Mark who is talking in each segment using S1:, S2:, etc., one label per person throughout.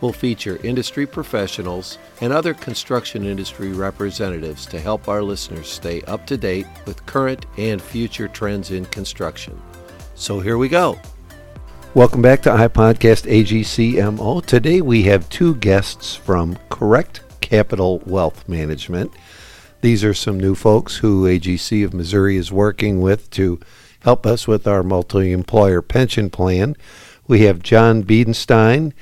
S1: will feature industry professionals and other construction industry representatives to help our listeners stay up to date with current and future trends in construction. So here we go. Welcome back to iPodcast AGCMO. Today we have two guests from Correct Capital Wealth Management. These are some new folks who AGC of Missouri is working with to help us with our multi employer pension plan. We have John Biedenstein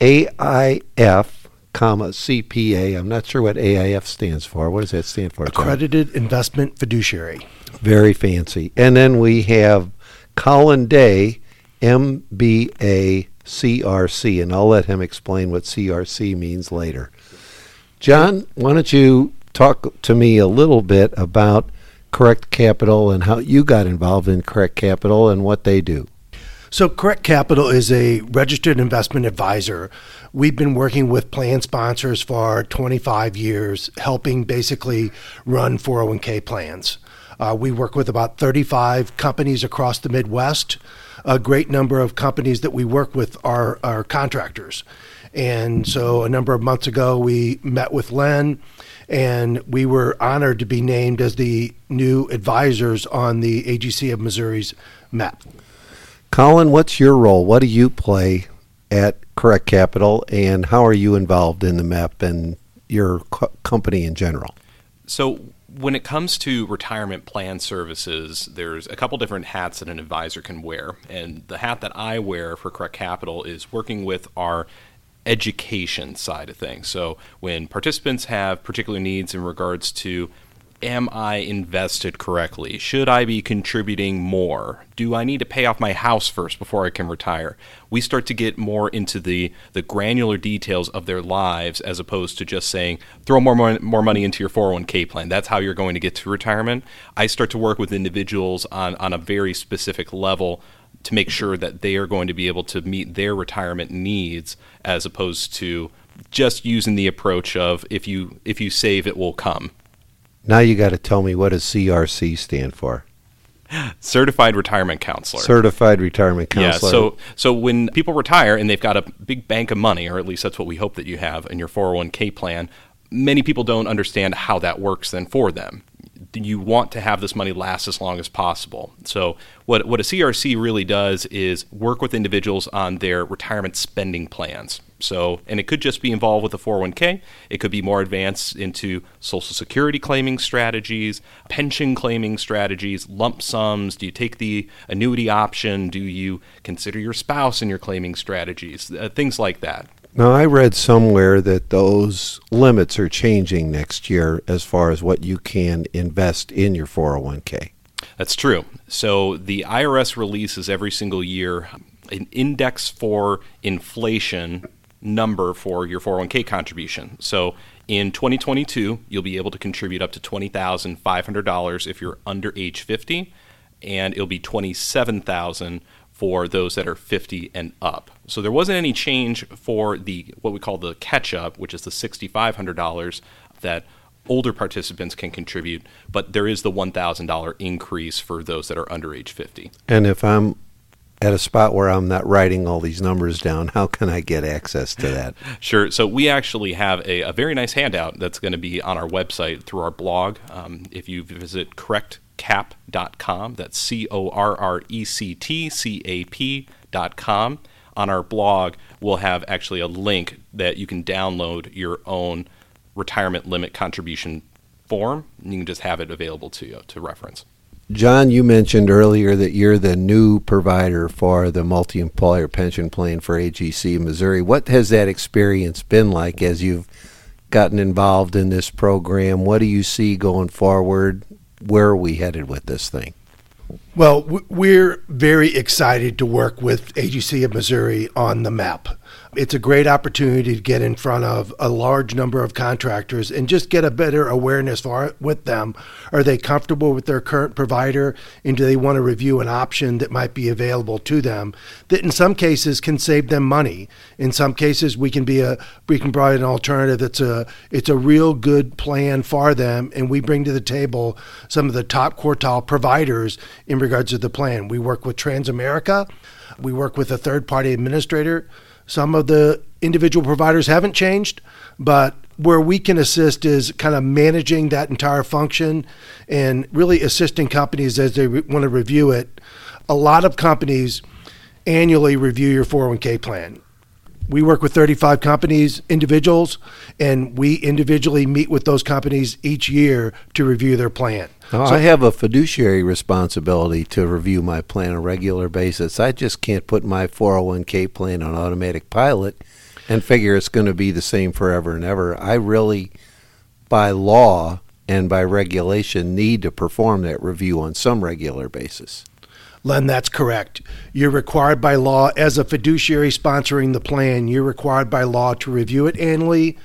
S1: AIF, comma CPA. I'm not sure what AIF stands for. What does that stand for? John?
S2: Accredited Investment Fiduciary.
S1: Very fancy. And then we have Colin Day, MBA CRC, and I'll let him explain what CRC means later. John, why don't you talk to me a little bit about Correct Capital and how you got involved in Correct Capital and what they do?
S2: So, Correct Capital is a registered investment advisor. We've been working with plan sponsors for 25 years, helping basically run 401k plans. Uh, we work with about 35 companies across the Midwest. A great number of companies that we work with are, are contractors. And so, a number of months ago, we met with Len and we were honored to be named as the new advisors on the AGC of Missouri's MEP.
S1: Colin, what's your role? What do you play at Correct Capital, and how are you involved in the MEP and your co- company in general?
S3: So, when it comes to retirement plan services, there's a couple different hats that an advisor can wear. And the hat that I wear for Correct Capital is working with our education side of things. So, when participants have particular needs in regards to am I invested correctly? Should I be contributing more? Do I need to pay off my house first before I can retire? We start to get more into the, the granular details of their lives as opposed to just saying, throw more, more, more money into your 401k plan. That's how you're going to get to retirement. I start to work with individuals on, on a very specific level to make sure that they are going to be able to meet their retirement needs as opposed to just using the approach of if you if you save it will come
S1: now you got to tell me what does CRC stand for?
S3: Certified Retirement Counselor.
S1: Certified Retirement Counselor.
S3: Yeah. So so when people retire and they've got a big bank of money, or at least that's what we hope that you have in your 401k plan, many people don't understand how that works then for them. You want to have this money last as long as possible. So what what a CRC really does is work with individuals on their retirement spending plans. So, and it could just be involved with a 401k. It could be more advanced into Social Security claiming strategies, pension claiming strategies, lump sums. Do you take the annuity option? Do you consider your spouse in your claiming strategies? Uh, things like that.
S1: Now, I read somewhere that those limits are changing next year as far as what you can invest in your 401k.
S3: That's true. So the IRS releases every single year an index for inflation number for your 401k contribution. So in 2022, you'll be able to contribute up to $20,500 if you're under age 50, and it'll be 27,000 for those that are 50 and up. So there wasn't any change for the what we call the catch up, which is the $6,500 that older participants can contribute, but there is the $1,000 increase for those that are under age 50.
S1: And if I'm at a spot where I'm not writing all these numbers down, how can I get access to that?
S3: sure. So we actually have a, a, very nice handout that's going to be on our website through our blog. Um, if you visit correctcap.com, that's C O R R E C T C A P.com, on our blog, we'll have actually a link that you can download your own retirement limit contribution form. And You can just have it available to you to reference.
S1: John, you mentioned earlier that you're the new provider for the multi employer pension plan for AGC Missouri. What has that experience been like as you've gotten involved in this program? What do you see going forward? Where are we headed with this thing?
S2: Well, we're very excited to work with AGC of Missouri on the MEP. It's a great opportunity to get in front of a large number of contractors and just get a better awareness for with them. Are they comfortable with their current provider and do they want to review an option that might be available to them that in some cases can save them money. In some cases we can be a we can provide an alternative that's a it's a real good plan for them and we bring to the table some of the top quartile providers in regards to the plan. We work with Transamerica, we work with a third party administrator some of the individual providers haven't changed, but where we can assist is kind of managing that entire function and really assisting companies as they re- want to review it. A lot of companies annually review your 401k plan we work with 35 companies, individuals, and we individually meet with those companies each year to review their plan.
S1: so I have a fiduciary responsibility to review my plan on a regular basis. I just can't put my 401k plan on automatic pilot and figure it's going to be the same forever and ever. I really, by law and by regulation, need to perform that review on some regular basis.
S2: Len, that's correct. You're required by law, as a fiduciary sponsoring the plan, you're required by law to review it annually,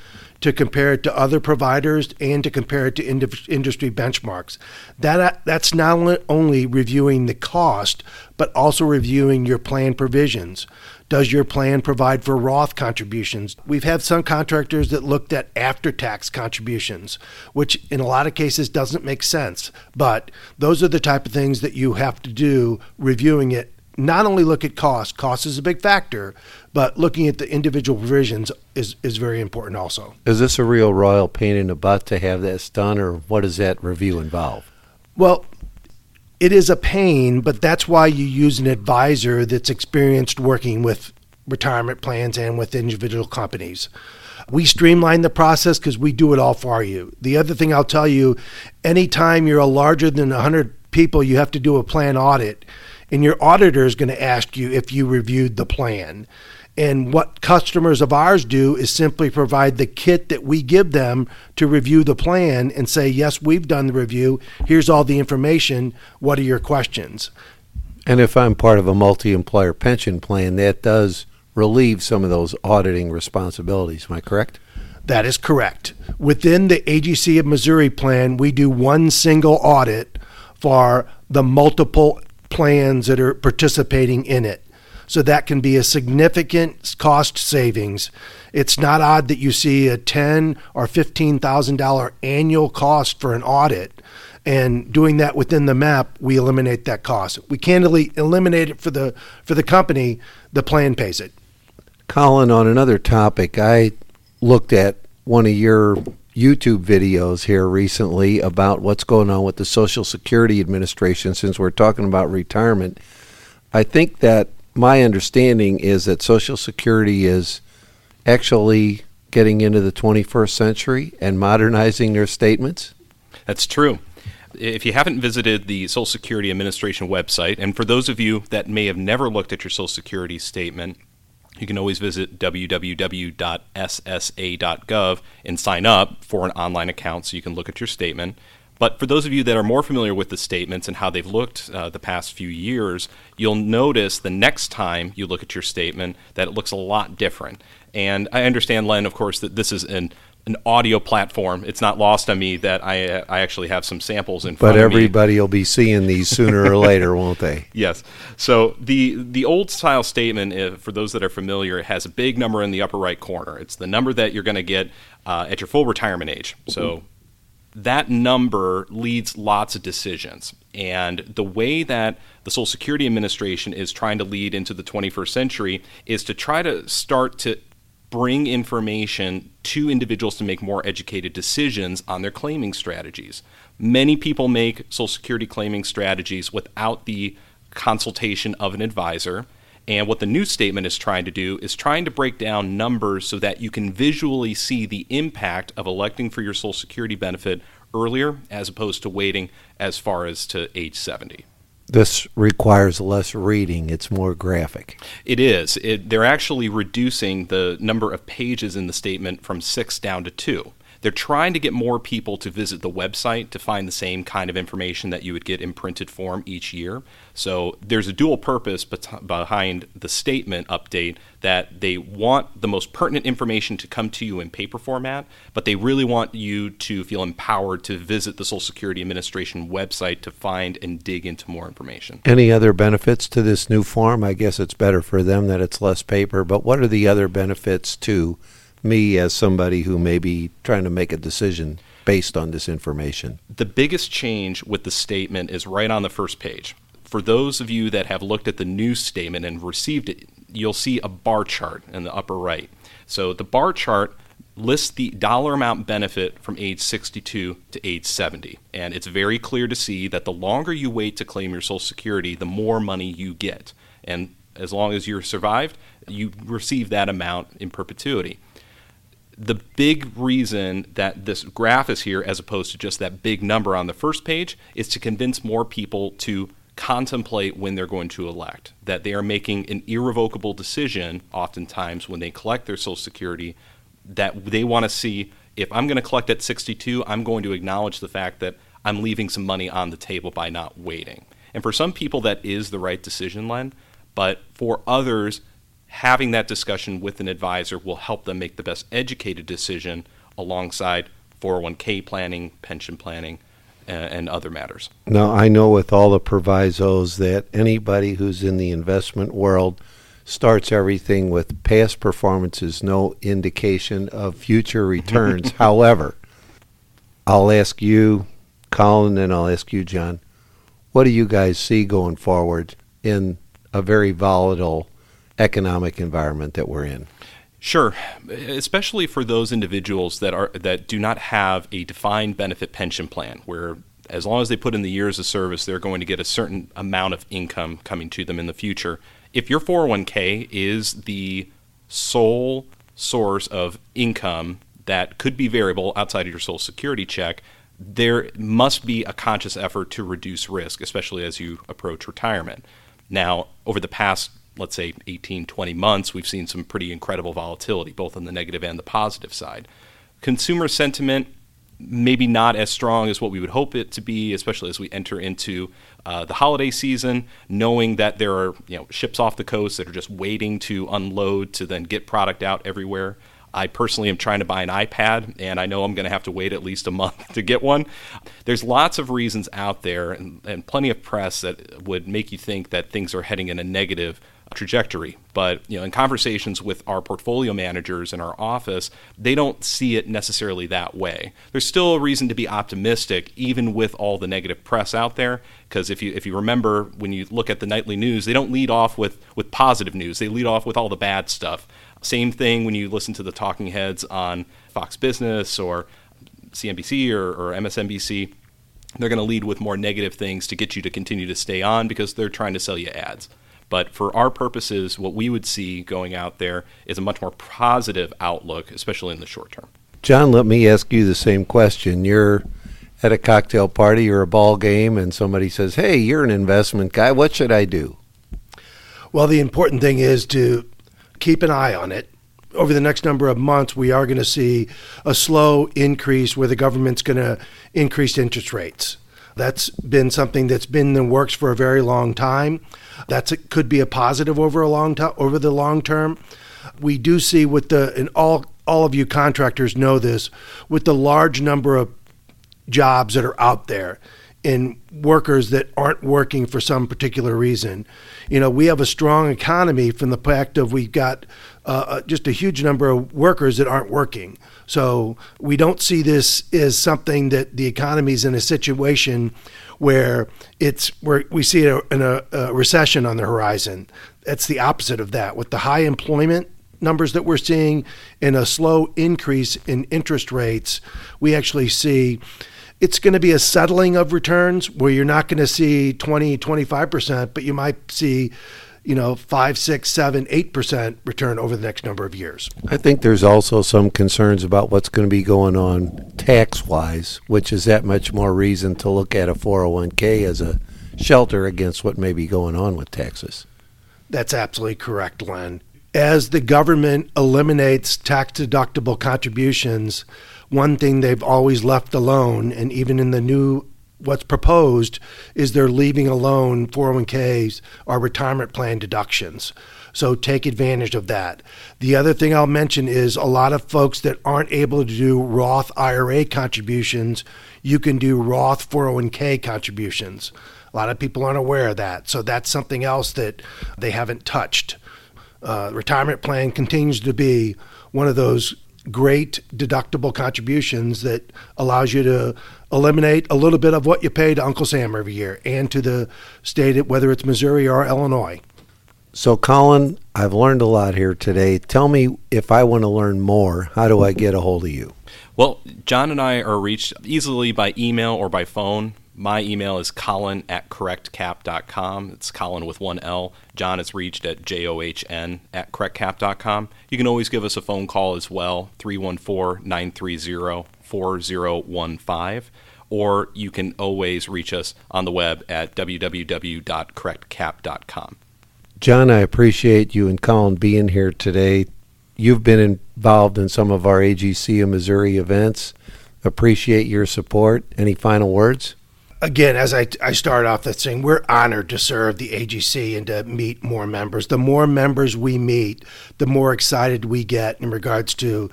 S2: to compare it to other providers, and to compare it to industry benchmarks. That uh, that's not only reviewing the cost, but also reviewing your plan provisions. Does your plan provide for Roth contributions? We've had some contractors that looked at after tax contributions, which in a lot of cases doesn't make sense. But those are the type of things that you have to do reviewing it. Not only look at cost, cost is a big factor, but looking at the individual provisions is, is very important also.
S1: Is this a real royal pain in the butt to have this done, or what does that review involve?
S2: Well, it is a pain, but that's why you use an advisor that's experienced working with retirement plans and with individual companies. We streamline the process because we do it all for you. The other thing I'll tell you anytime you're a larger than 100 people, you have to do a plan audit, and your auditor is going to ask you if you reviewed the plan. And what customers of ours do is simply provide the kit that we give them to review the plan and say, yes, we've done the review. Here's all the information. What are your questions?
S1: And if I'm part of a multi employer pension plan, that does relieve some of those auditing responsibilities. Am I correct?
S2: That is correct. Within the AGC of Missouri plan, we do one single audit for the multiple plans that are participating in it. So that can be a significant cost savings. It's not odd that you see a ten or fifteen thousand dollar annual cost for an audit. And doing that within the MEP, we eliminate that cost. We candidly eliminate it for the for the company. The plan pays it.
S1: Colin, on another topic, I looked at one of your YouTube videos here recently about what's going on with the Social Security Administration since we're talking about retirement. I think that my understanding is that Social Security is actually getting into the 21st century and modernizing their statements?
S3: That's true. If you haven't visited the Social Security Administration website, and for those of you that may have never looked at your Social Security statement, you can always visit www.ssa.gov and sign up for an online account so you can look at your statement. But for those of you that are more familiar with the statements and how they've looked uh, the past few years, you'll notice the next time you look at your statement that it looks a lot different. And I understand, Len, of course, that this is an an audio platform. It's not lost on me that I I actually have some samples in front
S1: but of me. But everybody will be seeing these sooner or later, won't they?
S3: Yes. So the the old style statement, if, for those that are familiar, has a big number in the upper right corner. It's the number that you're going to get uh, at your full retirement age. So that number leads lots of decisions. And the way that the Social Security Administration is trying to lead into the 21st century is to try to start to bring information to individuals to make more educated decisions on their claiming strategies. Many people make Social Security claiming strategies without the consultation of an advisor. And what the new statement is trying to do is trying to break down numbers so that you can visually see the impact of electing for your Social Security benefit earlier as opposed to waiting as far as to age 70.
S1: This requires less reading. It's more graphic.
S3: It is. It, they're actually reducing the number of pages in the statement from six down to two. They're trying to get more people to visit the website to find the same kind of information that you would get in printed form each year. So there's a dual purpose behind the statement update that they want the most pertinent information to come to you in paper format, but they really want you to feel empowered to visit the Social Security Administration website to find and dig into more information.
S1: Any other benefits to this new form? I guess it's better for them that it's less paper, but what are the other benefits to me as somebody who may be trying to make a decision based on this information?
S3: The biggest change with the statement is right on the first page. For those of you that have looked at the new statement and received it, you'll see a bar chart in the upper right. So the bar chart lists the dollar amount benefit from age 62 to age 70. And it's very clear to see that the longer you wait to claim your Social Security, the more money you get. And as long as you're survived, you receive that amount in perpetuity. The big reason that this graph is here, as opposed to just that big number on the first page, is to convince more people to contemplate when they're going to elect, that they are making an irrevocable decision, oftentimes when they collect their Social Security, that they want to see if I'm going to collect at 62, I'm going to acknowledge the fact that I'm leaving some money on the table by not waiting. And for some people, that is the right decision, Len. But for others, having that discussion with an advisor will help them make the best educated decision alongside 401k planning, pension planning, and other matters.
S1: Now, I know with all the provisos that anybody who's in the investment world starts everything with past performance is no indication of future returns. However, I'll ask you, Colin, and I'll ask you, John, what do you guys see going forward in a very volatile economic environment that we're in?
S3: Sure, especially for those individuals that are that do not have a defined benefit pension plan, where as long as they put in the years of service, they're going to get a certain amount of income coming to them in the future. If your 401k is the sole source of income that could be variable outside of your Social Security check, there must be a conscious effort to reduce risk, especially as you approach retirement. Now, over the past let's say 18, 20 months, we've seen some pretty incredible volatility, both on the negative and the positive side. Consumer sentiment, maybe not as strong as what we would hope it to be, especially as we enter into uh, the holiday season, knowing that there are you know ships off the coast that are just waiting to unload to then get product out everywhere. I personally am trying to buy an iPad, and I know I'm going to have to wait at least a month to get one. There's lots of reasons out there and, and plenty of press that would make you think that things are heading in a negative trajectory. But you know, in conversations with our portfolio managers in our office, they don't see it necessarily that way. There's still a reason to be optimistic, even with all the negative press out there. Because if you if you remember when you look at the nightly news, they don't lead off with with positive news. They lead off with all the bad stuff. Same thing when you listen to the talking heads on Fox Business or CNBC or, or MSNBC. They're going to lead with more negative things to get you to continue to stay on because they're trying to sell you ads. But for our purposes, what we would see going out there is a much more positive outlook, especially in the short term.
S1: John, let me ask you the same question. You're at a cocktail party or a ball game, and somebody says, Hey, you're an investment guy. What should I do?
S2: Well, the important thing is to keep an eye on it. Over the next number of months, we are going to see a slow increase where the government's going to increase interest rates. That's been something that's been in the works for a very long time. That could be a positive over a long time over the long term. We do see with the and all all of you contractors know this with the large number of jobs that are out there in workers that aren't working for some particular reason. You know, we have a strong economy from the fact of we've got uh, uh just a huge number of workers that aren't working. So we don't see this as something that the economy is in a situation where it's where we see a, a, a recession on the horizon. That's the opposite of that. With the high employment numbers that we're seeing and a slow increase in interest rates, we actually see it's going to be a settling of returns where you're not going to see 20, 25%, but you might see you know, five, six, seven, eight percent return over the next number of years.
S1: I think there's also some concerns about what's going to be going on tax wise, which is that much more reason to look at a 401k as a shelter against what may be going on with taxes.
S2: That's absolutely correct, Len. as the government eliminates tax deductible contributions, one thing they've always left alone, and even in the new what's proposed is they're leaving alone 401ks or retirement plan deductions. So take advantage of that. The other thing I'll mention is a lot of folks that aren't able to do Roth IRA contributions, you can do Roth 401k contributions. A lot of people aren't aware of that. So that's something else that they haven't touched. Uh, retirement plan continues to be one of those great deductible contributions that allows you to eliminate a little bit of what you pay to Uncle Sam every year and to the state, whether it's Missouri or Illinois.
S1: So, Colin, I've learned a lot here today. Tell me if I want to learn more, how do I get a hold of you?
S3: Well, John and I are reached easily by email or by phone. My email is colin at correctcap.com. It's Colin with one L. John is reached at john at correctcap.com. You can always give us a phone call as well, 314 930 4015. Or you can always reach us on the web at www.correctcap.com.
S1: John, I appreciate you and Colin being here today. You've been involved in some of our AGC of Missouri events. Appreciate your support. Any final words?
S2: Again, as I, I start off that saying, we're honored to serve the AGC and to meet more members. The more members we meet, the more excited we get in regards to,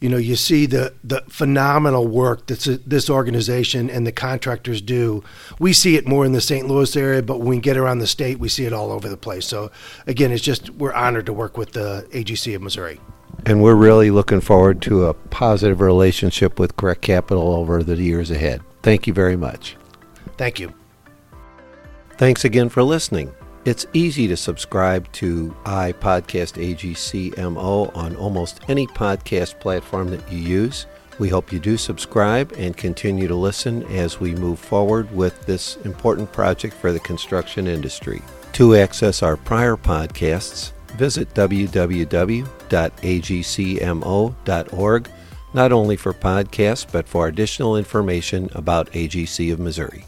S2: you know, you see the, the phenomenal work that this organization and the contractors do. We see it more in the St. Louis area, but when we get around the state, we see it all over the place. So, again, it's just we're honored to work with the AGC of Missouri.
S1: And we're really looking forward to a positive relationship with Correct Capital over the years ahead. Thank you very much.
S2: Thank you.
S1: Thanks again for listening. It's easy to subscribe to iPodcast AGCMO on almost any podcast platform that you use. We hope you do subscribe and continue to listen as we move forward with this important project for the construction industry. To access our prior podcasts, visit www.agcmo.org, not only for podcasts, but for additional information about AGC of Missouri.